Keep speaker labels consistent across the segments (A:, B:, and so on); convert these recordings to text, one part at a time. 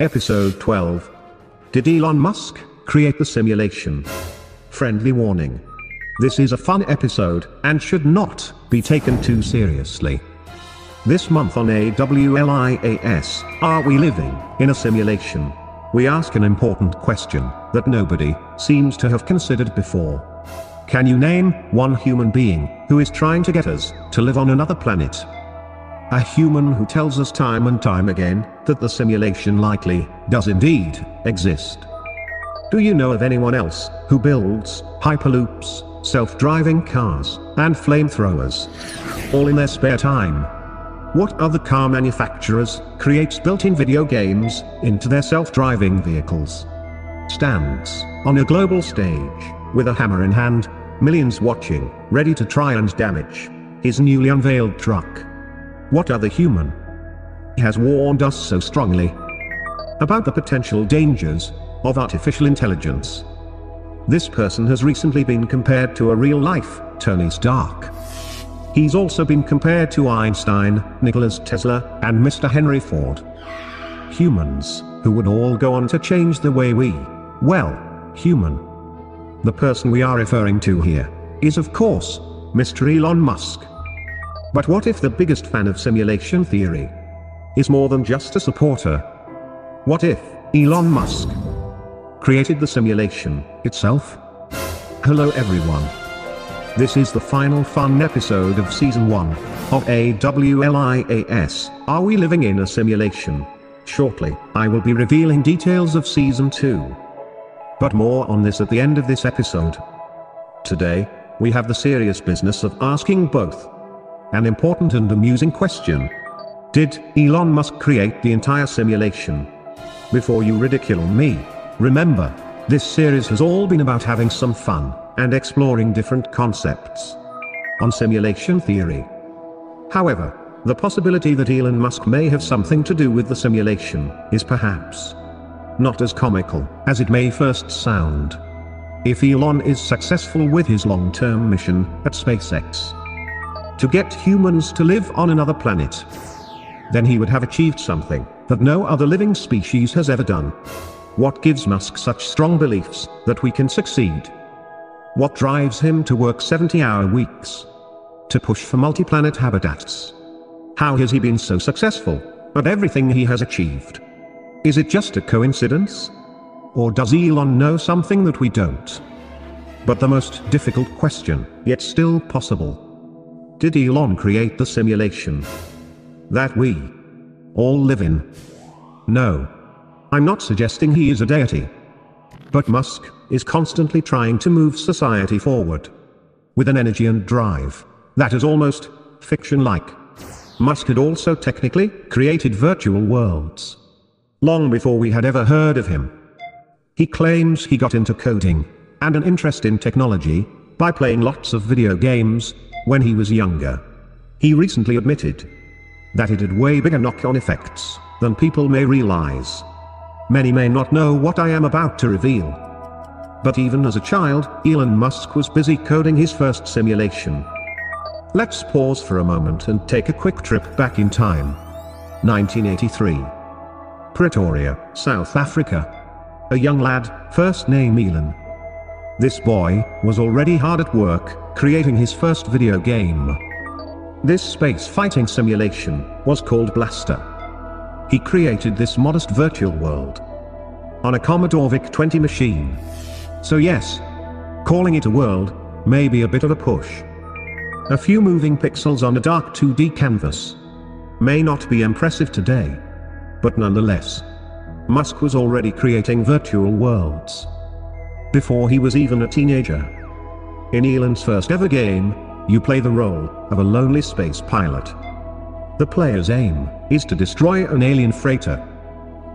A: Episode 12. Did Elon Musk create the simulation? Friendly warning. This is a fun episode, and should not be taken too seriously. This month on AWLIAS, are we living in a simulation? We ask an important question that nobody seems to have considered before. Can you name one human being who is trying to get us to live on another planet? A human who tells us time and time again that the simulation likely does indeed exist. Do you know of anyone else who builds hyperloops, self-driving cars, and flamethrowers? All in their spare time. What other car manufacturers creates built-in video games into their self-driving vehicles? Stands on a global stage with a hammer in hand, millions watching, ready to try and damage his newly unveiled truck. What other human has warned us so strongly about the potential dangers of artificial intelligence? This person has recently been compared to a real-life Tony Stark. He's also been compared to Einstein, Nikola Tesla, and Mr. Henry Ford. Humans, who would all go on to change the way we, well, human. The person we are referring to here is of course, Mr. Elon Musk. But what if the biggest fan of simulation theory is more than just a supporter? What if Elon Musk created the simulation itself? Hello everyone. This is the final fun episode of season 1 of AWLIAS. Are we living in a simulation? Shortly, I will be revealing details of season 2. But more on this at the end of this episode. Today, we have the serious business of asking both an important and amusing question. Did Elon Musk create the entire simulation? Before you ridicule me, remember, this series has all been about having some fun, and exploring different concepts on simulation theory. However, the possibility that Elon Musk may have something to do with the simulation is perhaps not as comical as it may first sound. If Elon is successful with his long-term mission at SpaceX, to get humans to live on another planet. Then he would have achieved something that no other living species has ever done. What gives Musk such strong beliefs that we can succeed? What drives him to work 70 hour weeks? To push for multi planet habitats? How has he been so successful at everything he has achieved? Is it just a coincidence? Or does Elon know something that we don't? But the most difficult question, yet still possible, did Elon create the simulation that we all live in? No. I'm not suggesting he is a deity. But Musk is constantly trying to move society forward with an energy and drive that is almost fiction-like. Musk had also technically created virtual worlds long before we had ever heard of him. He claims he got into coding and an interest in technology by playing lots of video games when he was younger. He recently admitted that it had way bigger knock-on effects than people may realize. Many may not know what I am about to reveal. But even as a child, Elon Musk was busy coding his first simulation. Let's pause for a moment and take a quick trip back in time. 1983. Pretoria, South Africa. A young lad, first name Elon. This boy was already hard at work, creating his first video game. This space fighting simulation was called Blaster. He created this modest virtual world on a Commodore VIC-20 machine. So yes, calling it a world may be a bit of a push. A few moving pixels on a dark 2D canvas may not be impressive today, but nonetheless, Musk was already creating virtual worlds before he was even a teenager. In Elon's first ever game, you play the role of a lonely space pilot. The player's aim is to destroy an alien freighter,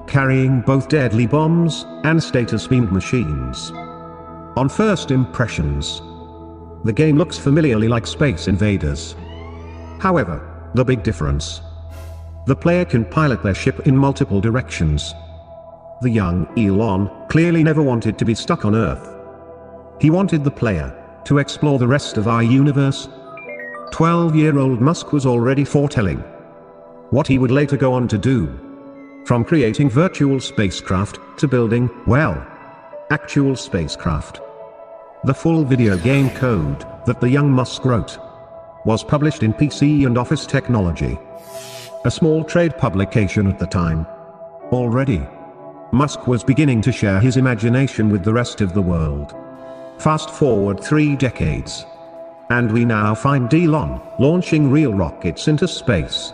A: carrying both deadly bombs and status-beamed machines. On first impressions, the game looks familiarly like Space Invaders. However, the big difference. The player can pilot their ship in multiple directions. The young Elon clearly never wanted to be stuck on Earth. He wanted the player to explore the rest of our universe? 12-year-old Musk was already foretelling what he would later go on to do. From creating virtual spacecraft, to building, well, actual spacecraft. The full video game code that the young Musk wrote was published in PC and Office Technology. A small trade publication at the time. Already, Musk was beginning to share his imagination with the rest of the world. Fast forward three decades. And we now find Elon launching real rockets into space.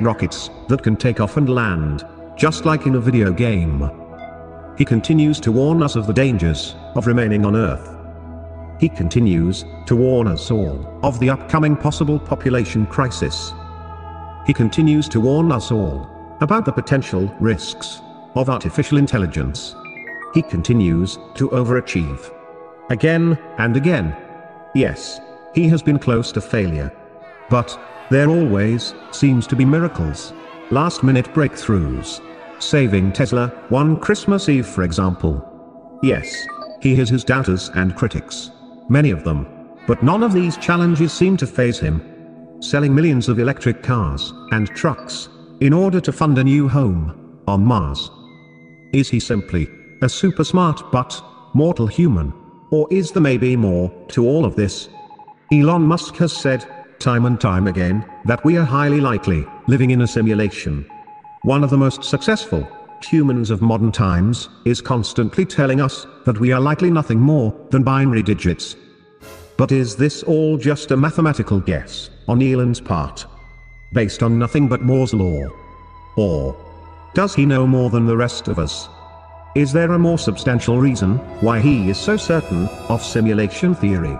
A: Rockets that can take off and land, just like in a video game. He continues to warn us of the dangers of remaining on Earth. He continues to warn us all of the upcoming possible population crisis. He continues to warn us all about the potential risks of artificial intelligence. He continues to overachieve. Again and again. Yes, he has been close to failure. But, there always seems to be miracles. Last minute breakthroughs. Saving Tesla, one Christmas Eve for example. Yes, he has his doubters and critics. Many of them. But none of these challenges seem to phase him. Selling millions of electric cars and trucks in order to fund a new home on Mars. Is he simply a super smart but mortal human? Or is there maybe more to all of this? Elon Musk has said, time and time again, that we are highly likely living in a simulation. One of the most successful humans of modern times is constantly telling us that we are likely nothing more than binary digits. But is this all just a mathematical guess on Elon's part? Based on nothing but Moore's law? Or does he know more than the rest of us? Is there a more substantial reason why he is so certain of simulation theory?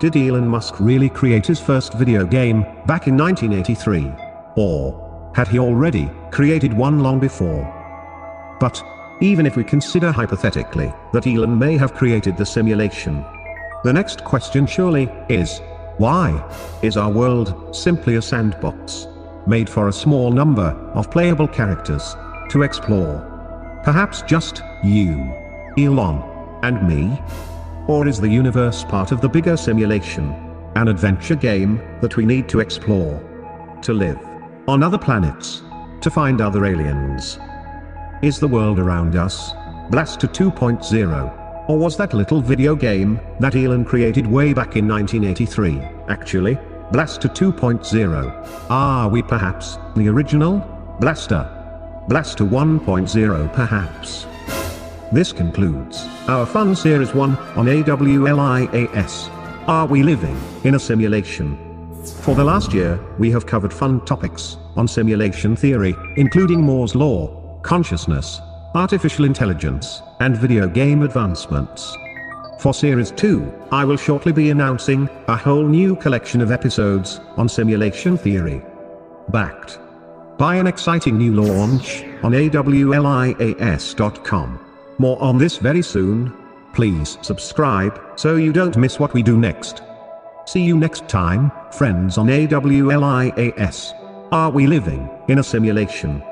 A: Did Elon Musk really create his first video game back in 1983? Or had he already created one long before? But, even if we consider hypothetically that Elon may have created the simulation, the next question surely is, why is our world simply a sandbox, made for a small number of playable characters to explore? Perhaps just you, Elon, and me? Or is the universe part of the bigger simulation, an adventure game that we need to explore, to live? on other planets, to find other aliens. Is the world around us, Blaster 2.0, or was that little video game that Elon created way back in 1983, actually, Blaster 2.0? Are we perhaps the original Blaster? Blaster 1.0 perhaps? This concludes our fun series 1 on AWLIAS. Are we living in a simulation? For the last year, we have covered fun topics on simulation theory, including Moore's law, consciousness, artificial intelligence, and video game advancements. For Series 2, I will shortly be announcing a whole new collection of episodes on simulation theory. Backed by an exciting new launch on AWLIAS.com. More on this very soon. Please subscribe so you don't miss what we do next. See you next time, friends on AWLIAS. Are we living in a simulation?